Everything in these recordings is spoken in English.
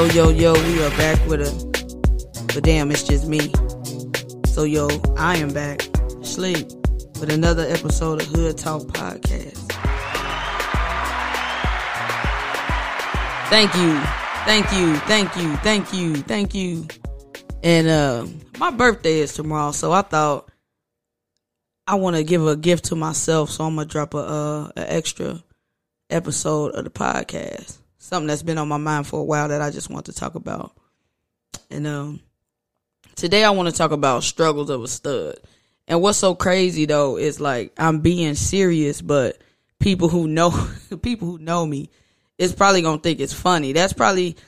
Yo, yo, yo, we are back with a. But damn, it's just me. So, yo, I am back, sleep, with another episode of Hood Talk Podcast. Thank you, thank you, thank you, thank you, thank you. And uh, my birthday is tomorrow, so I thought I want to give a gift to myself, so I'm gonna drop a uh, an extra episode of the podcast. Something that's been on my mind for a while that I just want to talk about. And um, today I want to talk about struggles of a stud. And what's so crazy though is like I'm being serious, but people who know people who know me is probably gonna think it's funny. That's probably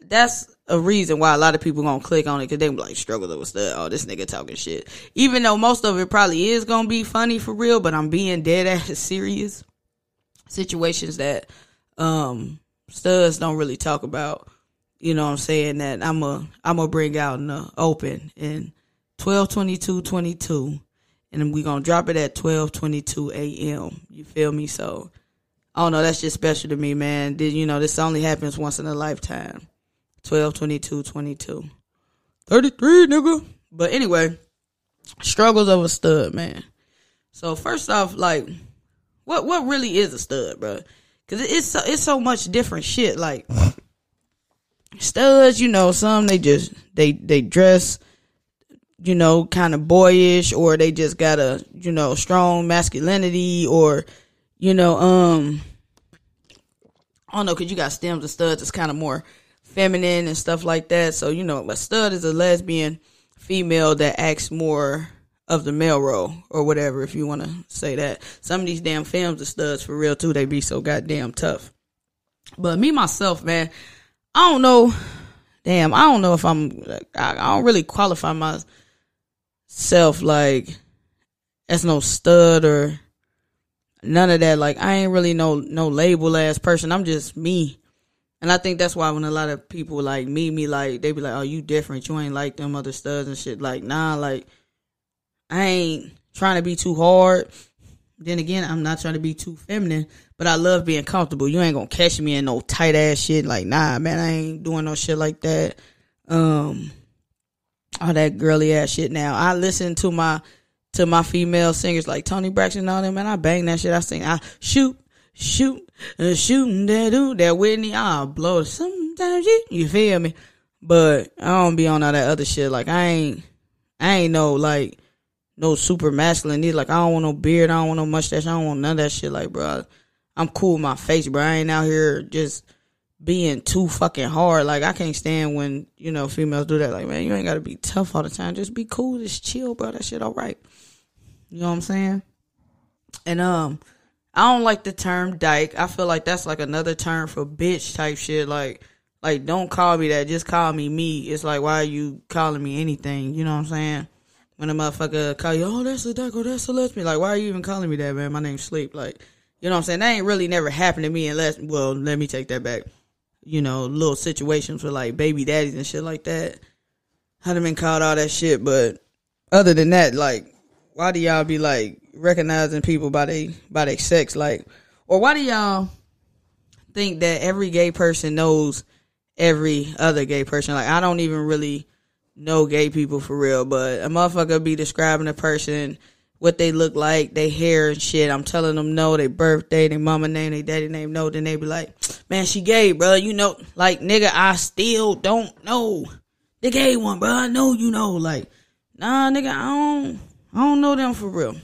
that's a reason why a lot of people gonna click on it because they be like struggles of a stud. Oh, this nigga talking shit. Even though most of it probably is gonna be funny for real, but I'm being dead ass serious. Situations that um studs don't really talk about. You know what I'm saying? That I'm a I'm gonna bring out in the open in 12:22:22, and we're gonna drop it at 12:22 a.m. You feel me? So I don't know. That's just special to me, man. Did you know this only happens once in a lifetime? 12:22:22, 33, nigga. But anyway, struggles of a stud, man. So first off, like, what what really is a stud, bro? Cause it's so, it's so much different shit. Like studs, you know, some they just they they dress, you know, kind of boyish, or they just got a you know strong masculinity, or you know, um, I don't know, cause you got stems and studs. It's kind of more feminine and stuff like that. So you know, a stud is a lesbian female that acts more of the male role or whatever, if you want to say that. Some of these damn films are studs for real too. They be so goddamn tough. But me myself, man, I don't know. Damn, I don't know if I'm. I, don't really qualify myself like as no stud or none of that. Like I ain't really no no label ass person. I'm just me. And I think that's why when a lot of people like meet me, like they be like, "Oh, you different. You ain't like them other studs and shit." Like, nah, like I ain't trying to be too hard. Then again, I'm not trying to be too feminine, but I love being comfortable. You ain't gonna catch me in no tight ass shit. Like, nah, man, I ain't doing no shit like that. Um, all that girly ass shit. Now, I listen to my to my female singers like Toni Braxton and all them, man. I bang that shit. I sing, I shoot, shoot, uh, shooting that dude, that Whitney. I blow sometimes. You, you feel me? But I don't be on all that other shit. Like, I ain't, I ain't no like no super masculine either. Like I don't want no beard, I don't want no mustache, I don't want none of that shit. Like, bro, I'm cool with my face, bro. I ain't out here just being too fucking hard. Like I can't stand when you know females do that. Like, man, you ain't gotta be tough all the time. Just be cool, just chill, bro. That shit all right. You know what I'm saying? And um, I don't like the term dyke. I feel like that's like another term for bitch type shit. Like, like don't call me that. Just call me me. It's like why are you calling me anything? You know what I'm saying? When a motherfucker call you, oh, that's a duck or that's a lesbian. Like, why are you even calling me that, man? My name's Sleep. Like, you know what I'm saying? That ain't really never happened to me unless, well, let me take that back. You know, little situations with like baby daddies and shit like that. I'd been called all that shit, but other than that, like, why do y'all be like recognizing people by they by their sex? Like, or why do y'all think that every gay person knows every other gay person? Like, I don't even really know gay people for real, but a motherfucker be describing a person, what they look like, they hair and shit. I'm telling them no, their birthday, their mama name, their daddy name, no. Then they be like, man, she gay, bro. You know, like, nigga, I still don't know the gay one, bro. I know you know. Like, nah, nigga, I don't, I don't know them for real.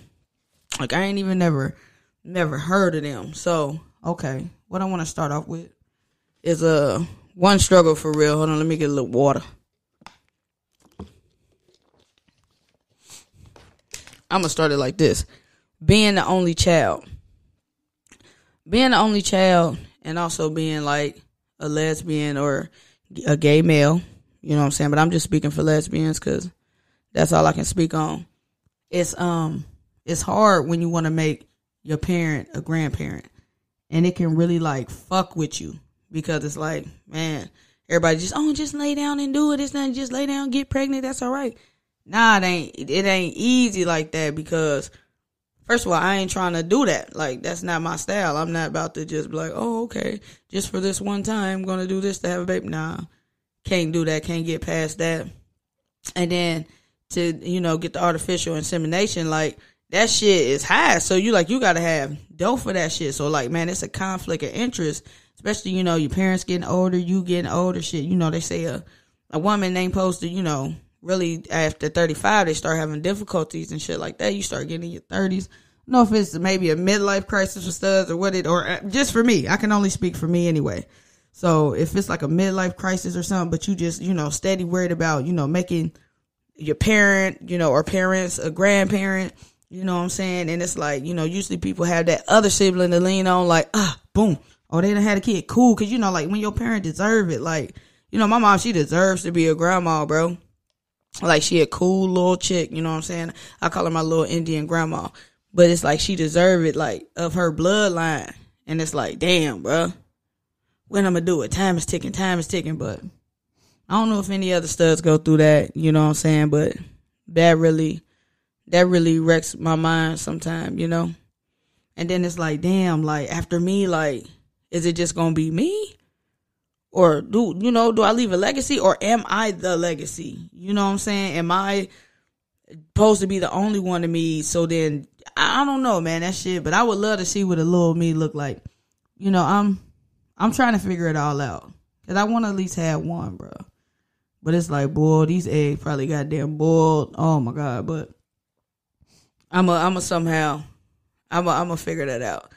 Like, I ain't even never, never heard of them. So, okay, what I want to start off with is a uh, one struggle for real. Hold on, let me get a little water. I'm gonna start it like this: being the only child, being the only child, and also being like a lesbian or a gay male. You know what I'm saying? But I'm just speaking for lesbians because that's all I can speak on. It's um, it's hard when you want to make your parent a grandparent, and it can really like fuck with you because it's like, man, everybody just oh, just lay down and do it. It's not just lay down, get pregnant. That's all right. Nah, it ain't it ain't easy like that because first of all, I ain't trying to do that. Like that's not my style. I'm not about to just be like, oh, okay, just for this one time, I'm gonna do this to have a baby. Nah, can't do that, can't get past that. And then to, you know, get the artificial insemination, like that shit is high. So you like you gotta have dough for that shit. So like man, it's a conflict of interest, especially, you know, your parents getting older, you getting older, shit. You know, they say a a woman ain't supposed to, you know, really after 35 they start having difficulties and shit like that. You start getting in your 30s. I know if it's maybe a midlife crisis for studs or what it or uh, just for me. I can only speak for me anyway. So if it's like a midlife crisis or something, but you just, you know, steady worried about, you know, making your parent, you know, or parents, a grandparent, you know what I'm saying? And it's like, you know, usually people have that other sibling to lean on, like, ah, boom. Oh, they done had a kid. Cool. Cause you know, like when your parent deserve it, like, you know, my mom, she deserves to be a grandma, bro. Like she a cool little chick, you know what I'm saying? I call her my little Indian grandma. But it's like she deserve it, like, of her bloodline. And it's like, damn, bro when I'm gonna do it. Time is ticking, time is ticking, but I don't know if any other studs go through that, you know what I'm saying? But that really that really wrecks my mind sometimes, you know? And then it's like, damn, like after me, like, is it just gonna be me? Or do you know, do I leave a legacy or am I the legacy? You know what I'm saying? Am I supposed to be the only one to me? So then I don't know, man, that shit. But I would love to see what a little me look like. You know, I'm I'm trying to figure it all out. Cause I want to at least have one, bro. But it's like, boy, these eggs probably goddamn boiled. Oh my god! But I'm a, I'm a somehow, I'm a, I'm gonna figure that out.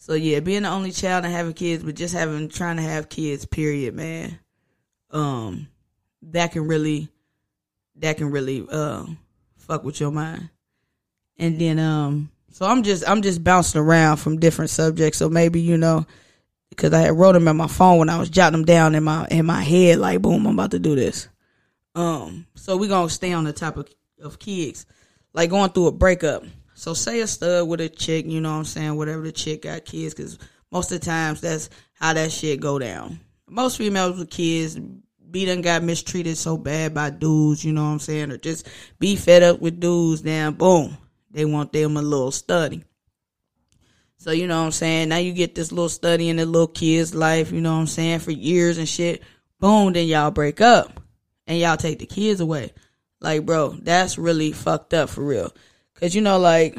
So yeah, being the only child and having kids, but just having trying to have kids, period, man. Um, that can really, that can really, uh, fuck with your mind. And then, um, so I'm just, I'm just bouncing around from different subjects. So maybe you know because I had wrote them in my phone when I was jotting them down in my in my head. Like, boom, I'm about to do this. Um, so we're gonna stay on the topic of kids, like going through a breakup. So say a stud with a chick, you know what I'm saying, whatever the chick got kids, because most of the times that's how that shit go down. Most females with kids be done got mistreated so bad by dudes, you know what I'm saying, or just be fed up with dudes. Then boom, they want them a little study. So, you know what I'm saying? Now you get this little study in the little kid's life, you know what I'm saying, for years and shit. Boom, then y'all break up and y'all take the kids away. Like, bro, that's really fucked up for real. Cause you know, like,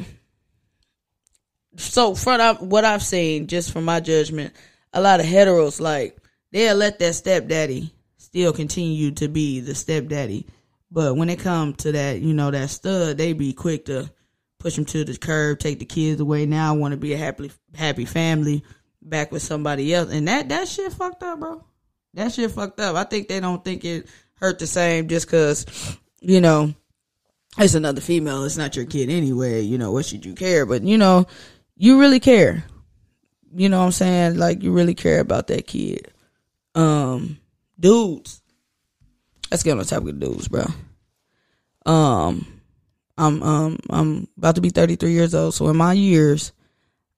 so from what I've seen, just from my judgment, a lot of heteros, like, they'll let that stepdaddy still continue to be the stepdaddy. But when it comes to that, you know, that stud, they be quick to push them to the curb, take the kids away. Now I want to be a happy happy family back with somebody else, and that that shit fucked up, bro. That shit fucked up. I think they don't think it hurt the same just because you know it's another female. It's not your kid anyway. You know what should you care? But you know you really care. You know what I'm saying? Like you really care about that kid. Um, dudes. Let's get on the topic of dudes, bro. Um, I'm um I'm about to be 33 years old. So in my years,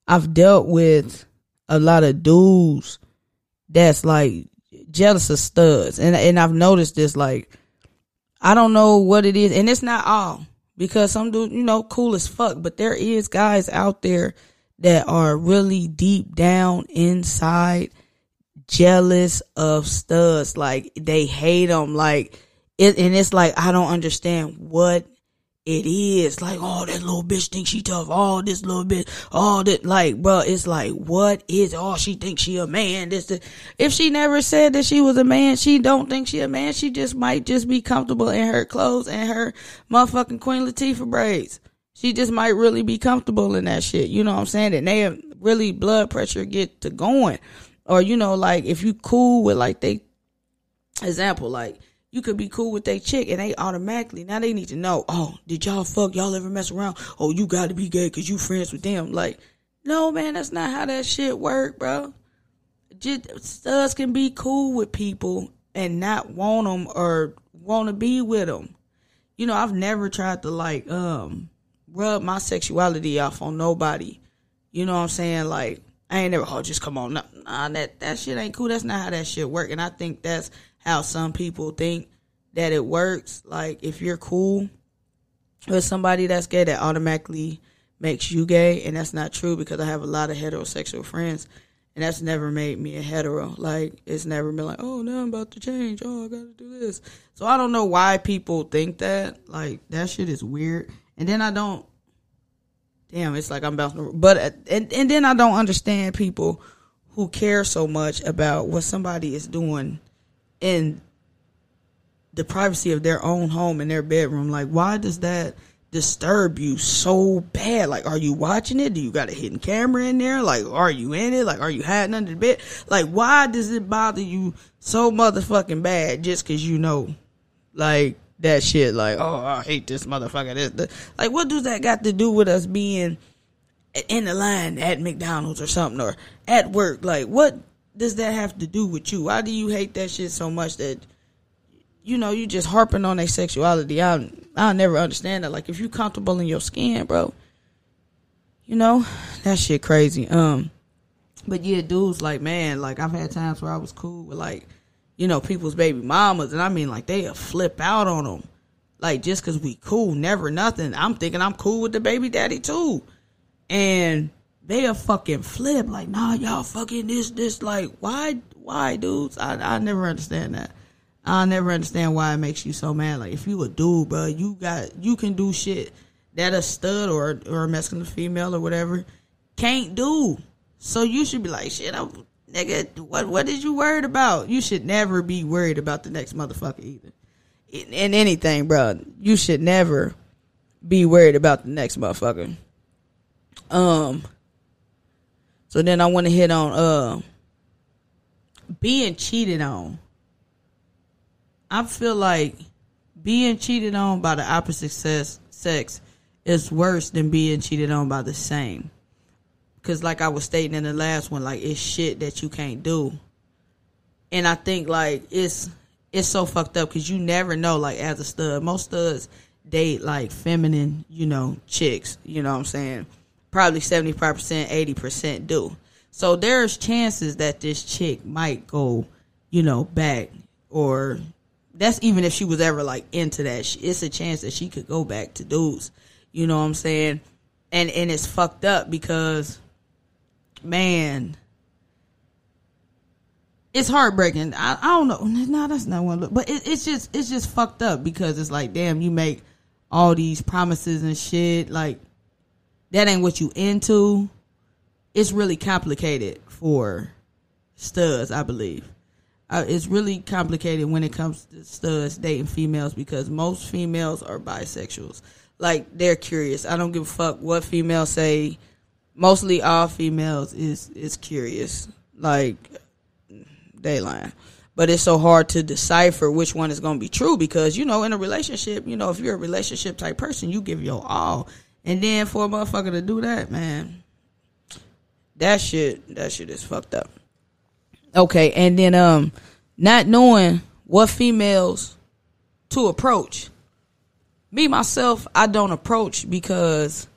I've dealt with a lot of dudes that's like jealous of studs. And and I've noticed this like I don't know what it is and it's not all because some dudes, you know, cool as fuck, but there is guys out there that are really deep down inside jealous of studs like they hate them like it and it's like I don't understand what it is like, oh, that little bitch thinks she tough. Oh, this little bitch, oh, that like, bro, it's like, what is? Oh, she thinks she a man. This, this. If she never said that she was a man, she don't think she a man. She just might just be comfortable in her clothes and her motherfucking Queen Latifah braids. She just might really be comfortable in that shit. You know what I'm saying? And they have really blood pressure get to going, or you know, like if you cool with like they example, like you could be cool with that chick and they automatically now they need to know oh did y'all fuck? Y'all ever mess around? Oh you got to be gay because you friends with them. Like no man that's not how that shit work bro. Just studs can be cool with people and not want them or want to be with them you know i've never tried to like um rub my sexuality off on nobody. You know what i'm saying? Like i ain't never oh just come on nah, nah that that shit ain't cool. That's not how that shit work. And i think that's how some people think that it works. Like if you're cool with somebody that's gay, that automatically makes you gay, and that's not true because I have a lot of heterosexual friends, And that's never made me a hetero. Like, it's never been like, oh, now I'm about to change. Oh, I gotta do this. So I don't know why people think that. Like, that shit is weird. And then I don't, damn, it's like I'm bouncing. But, and, and then I don't understand people who care so much about what somebody is doing in the privacy of their own home in their bedroom. Like, why does that disturb you so bad? Like, are you watching it? Do you got a hidden camera in there? Like, are you in it? Like, are you hiding under the bed? Like, why does it bother you so motherfucking bad just because you know, like, that shit? Like, oh, I hate this motherfucker. This, this. Like, what does that got to do with us being in the line at McDonald's or something or at work? Like, what does that have to do with you? Why do you hate that shit so much that you know, you just harping on their sexuality. I I never understand that. Like if you comfortable in your skin, bro, you know, that shit crazy. Um, but yeah, dudes, like man, like I've had times where I was cool with like, you know, people's baby mamas, and I mean like they flip out on them, like just cause we cool, never nothing. I'm thinking I'm cool with the baby daddy too, and they a fucking flip like, nah, y'all fucking this, this, like, why, why, dudes? I I never understand that. I'll never understand why it makes you so mad. Like if you a dude, bro, you got you can do shit that a stud or or a masculine female or whatever can't do. So you should be like, shit, I'm nigga. What what did you worried about? You should never be worried about the next motherfucker either. In, in anything, bro, you should never be worried about the next motherfucker. Um. So then I want to hit on uh being cheated on I feel like being cheated on by the opposite sex, is worse than being cheated on by the same. Cause like I was stating in the last one, like it's shit that you can't do. And I think like it's it's so fucked up because you never know. Like as a stud, most studs date like feminine, you know, chicks. You know what I'm saying? Probably seventy five percent, eighty percent do. So there's chances that this chick might go, you know, back or that's even if she was ever like into that. It's a chance that she could go back to dudes. You know what I'm saying? And and it's fucked up because, man, it's heartbreaking. I, I don't know. No, that's not one. Look. But it, it's just it's just fucked up because it's like, damn, you make all these promises and shit. Like that ain't what you into. It's really complicated for studs, I believe uh, it's really complicated when it comes to studs dating females because most females are bisexuals. Like they're curious. I don't give a fuck what females say. Mostly all females is is curious. Like they lying. But it's so hard to decipher which one is going to be true because you know in a relationship, you know if you're a relationship type person, you give your all, and then for a motherfucker to do that, man, that shit, that shit is fucked up. Okay, and then um, not knowing what females to approach. Me myself, I don't approach because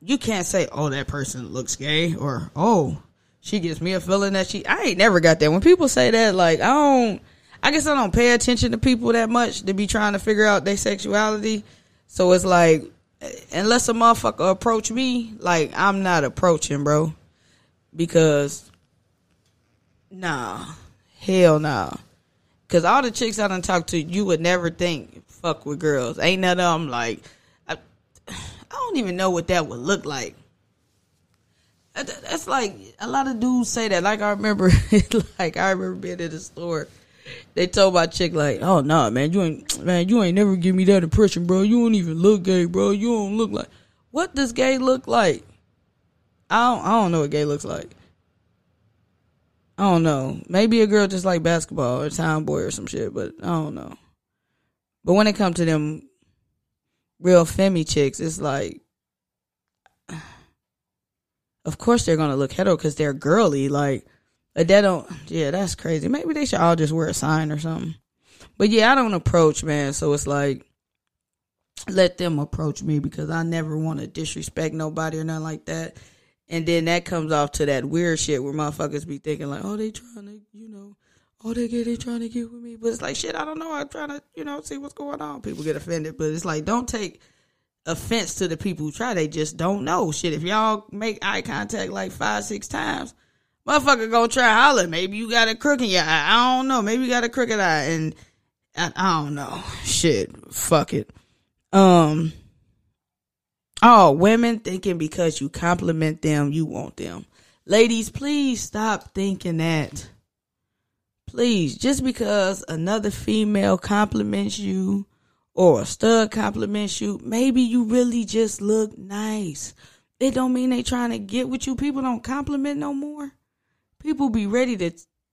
you can't say, "Oh, that person looks gay," or "Oh, she gives me a feeling that she." I ain't never got that. When people say that, like I don't. I guess I don't pay attention to people that much to be trying to figure out their sexuality. So it's like, unless a motherfucker approach me, like I'm not approaching, bro, because Nah. Hell nah. Cause all the chicks I done talked to, you would never think fuck with girls. Ain't none of them like, I, I don't even know what that would look like. That's like a lot of dudes say that. Like I remember, like I remember being in the store. They told my chick like, "Oh no, nah, man, you ain't man, you ain't never give me that impression, bro. You don't even look gay, bro. You don't look like what does gay look like? I don't, I don't know what gay looks like. I don't know. Maybe a girl just like basketball or tomboy or some shit, but I don't know. But when it comes to them real femmy chicks, it's like, of course they're gonna look hetero because they're girly. Like, they don't. Yeah, that's crazy. Maybe they should all just wear a sign or something. But yeah, I don't approach man, so it's like let them approach me because I never want to disrespect nobody or nothing like that. And then that comes off to that weird shit where motherfuckers be thinking like, oh, they trying to, you know, oh, they get, they trying to get with me. But it's like, shit, I don't know. I'm trying to, you know, see what's going on. People get offended, but it's like, don't take offense to the people who try. They just don't know shit. If y'all make eye contact like five, six times, motherfucker gonna try holler. Maybe you got a crook in your eye. I don't know. Maybe you got a crooked eye, and I, I don't know. Shit, fuck it. Um. Oh, women thinking because you compliment them, you want them. Ladies, please stop thinking that. Please, just because another female compliments you or a stud compliments you, maybe you really just look nice. It don't mean they trying to get with you. People don't compliment no more. People be ready to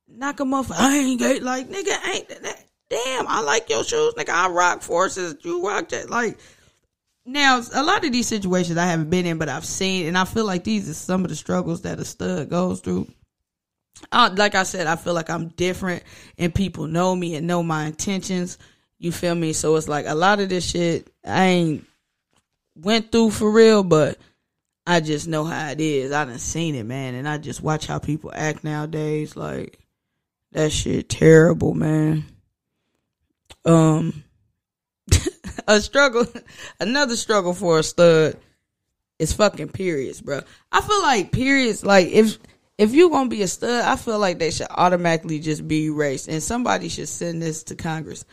knock them off. I ain't gay. Like, nigga, ain't that. Damn, I like your shoes. Nigga, I rock forces. You rock that. Like, now, a lot of these situations I haven't been in, but I've seen, and I feel like these are some of the struggles that a stud goes through. Uh, like I said, I feel like I'm different, and people know me and know my intentions. You feel me? So it's like a lot of this shit I ain't went through for real, but I just know how it is. I done seen it, man, and I just watch how people act nowadays. Like that shit terrible, man. Um, a struggle, another struggle for a stud is fucking periods, bro. I feel like periods, like if if you gonna be a stud, I feel like they should automatically just be erased, and somebody should send this to Congress.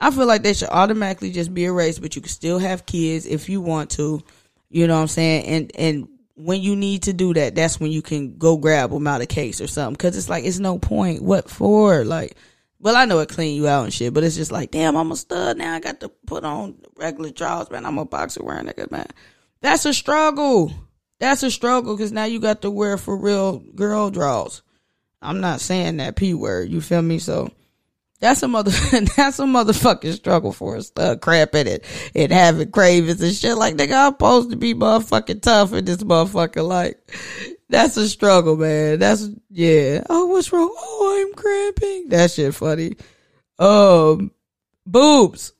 I feel like they should automatically just be erased, but you can still have kids if you want to. You know what I'm saying? And and when you need to do that, that's when you can go grab them out of case or something. Cause it's like, it's no point. What for? Like, well, I know it clean you out and shit, but it's just like, damn, I'm a stud now. I got to put on regular drawers, man. I'm a boxer wearing nigga, man. That's a struggle. That's a struggle because now you got to wear for real girl draws. I'm not saying that p word. You feel me? So that's a mother. that's a motherfucking struggle for us. Uh, crap at it and having cravings and shit. Like nigga, I'm supposed to be motherfucking tough in this motherfucking Like that's a struggle, man. That's yeah. Oh, what's wrong? Oh, I'm cramping. That shit funny. Um, boobs.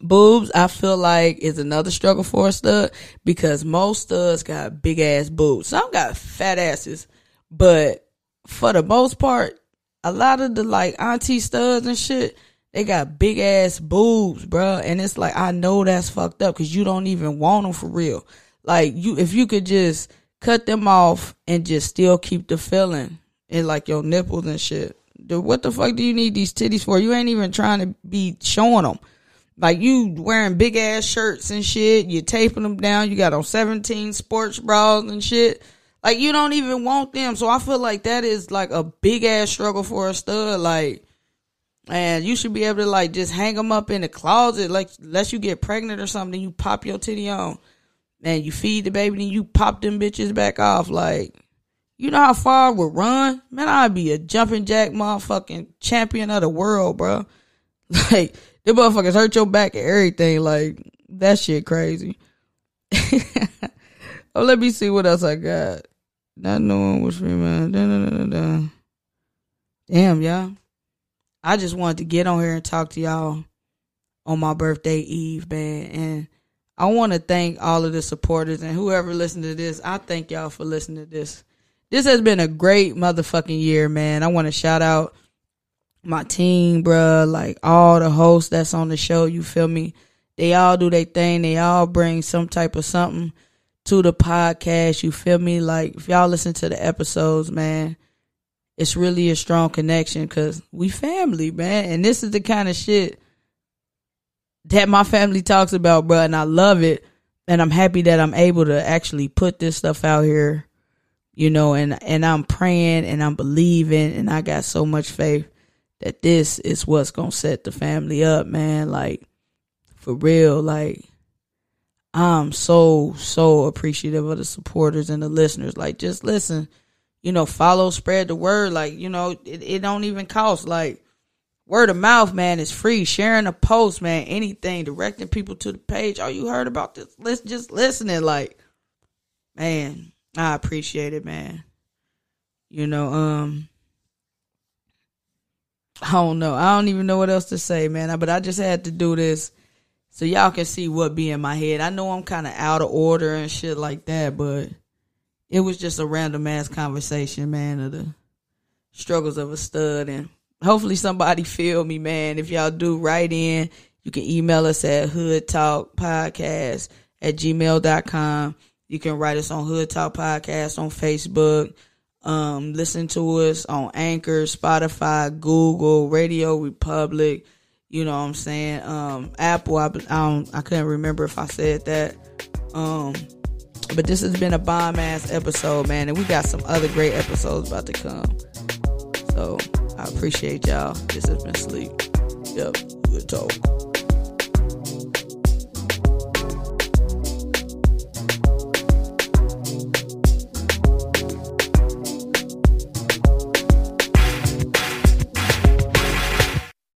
Boobs, I feel like is another struggle for a stud because most studs got big ass boobs. Some got fat asses, but for the most part, a lot of the like auntie studs and shit, they got big ass boobs, bro. And it's like I know that's fucked up because you don't even want them for real. Like you, if you could just cut them off and just still keep the feeling in like your nipples and shit. What the fuck do you need these titties for? You ain't even trying to be showing them. Like you wearing big ass shirts and shit. You taping them down. You got on 17 sports bras and shit. Like you don't even want them. So I feel like that is like a big ass struggle for a stud. Like, and you should be able to like just hang them up in the closet. Like, unless you get pregnant or something, you pop your titty on, and you feed the baby, then you pop them bitches back off. Like, you know how far I would run, man. I'd be a jumping jack motherfucking champion of the world, bro. Like, the motherfuckers hurt your back and everything. Like, that shit crazy. oh, let me see what else I got. Not knowing da, da, da. Damn, y'all. I just wanted to get on here and talk to y'all on my birthday eve, man. And I want to thank all of the supporters and whoever listened to this. I thank y'all for listening to this. This has been a great motherfucking year, man. I want to shout out my team, bruh. Like all the hosts that's on the show, you feel me? They all do their thing. They all bring some type of something to the podcast. You feel me? Like if y'all listen to the episodes, man, it's really a strong connection because we family, man. And this is the kind of shit that my family talks about, bro. And I love it. And I'm happy that I'm able to actually put this stuff out here, you know, and, and I'm praying and I'm believing and I got so much faith that this is what's going to set the family up, man. Like, for real, like, I'm so, so appreciative of the supporters and the listeners. Like, just listen, you know, follow, spread the word. Like, you know, it, it don't even cost. Like, word of mouth, man, is free. Sharing a post, man, anything, directing people to the page. Oh, you heard about this? Let's just listening. Like, man, I appreciate it, man. You know, um, I don't know. I don't even know what else to say, man. But I just had to do this so y'all can see what be in my head. I know I'm kind of out of order and shit like that, but it was just a random ass conversation, man, of the struggles of a stud. And hopefully somebody feel me, man. If y'all do write in, you can email us at hood talk podcast at gmail.com. You can write us on Hood Talk Podcast on Facebook. Um, listen to us on Anchor, Spotify, Google, Radio Public. You know what I'm saying? Um, Apple. I, I. I couldn't remember if I said that. Um, but this has been a bomb ass episode, man, and we got some other great episodes about to come. So I appreciate y'all. This has been sleep. Yep, good talk.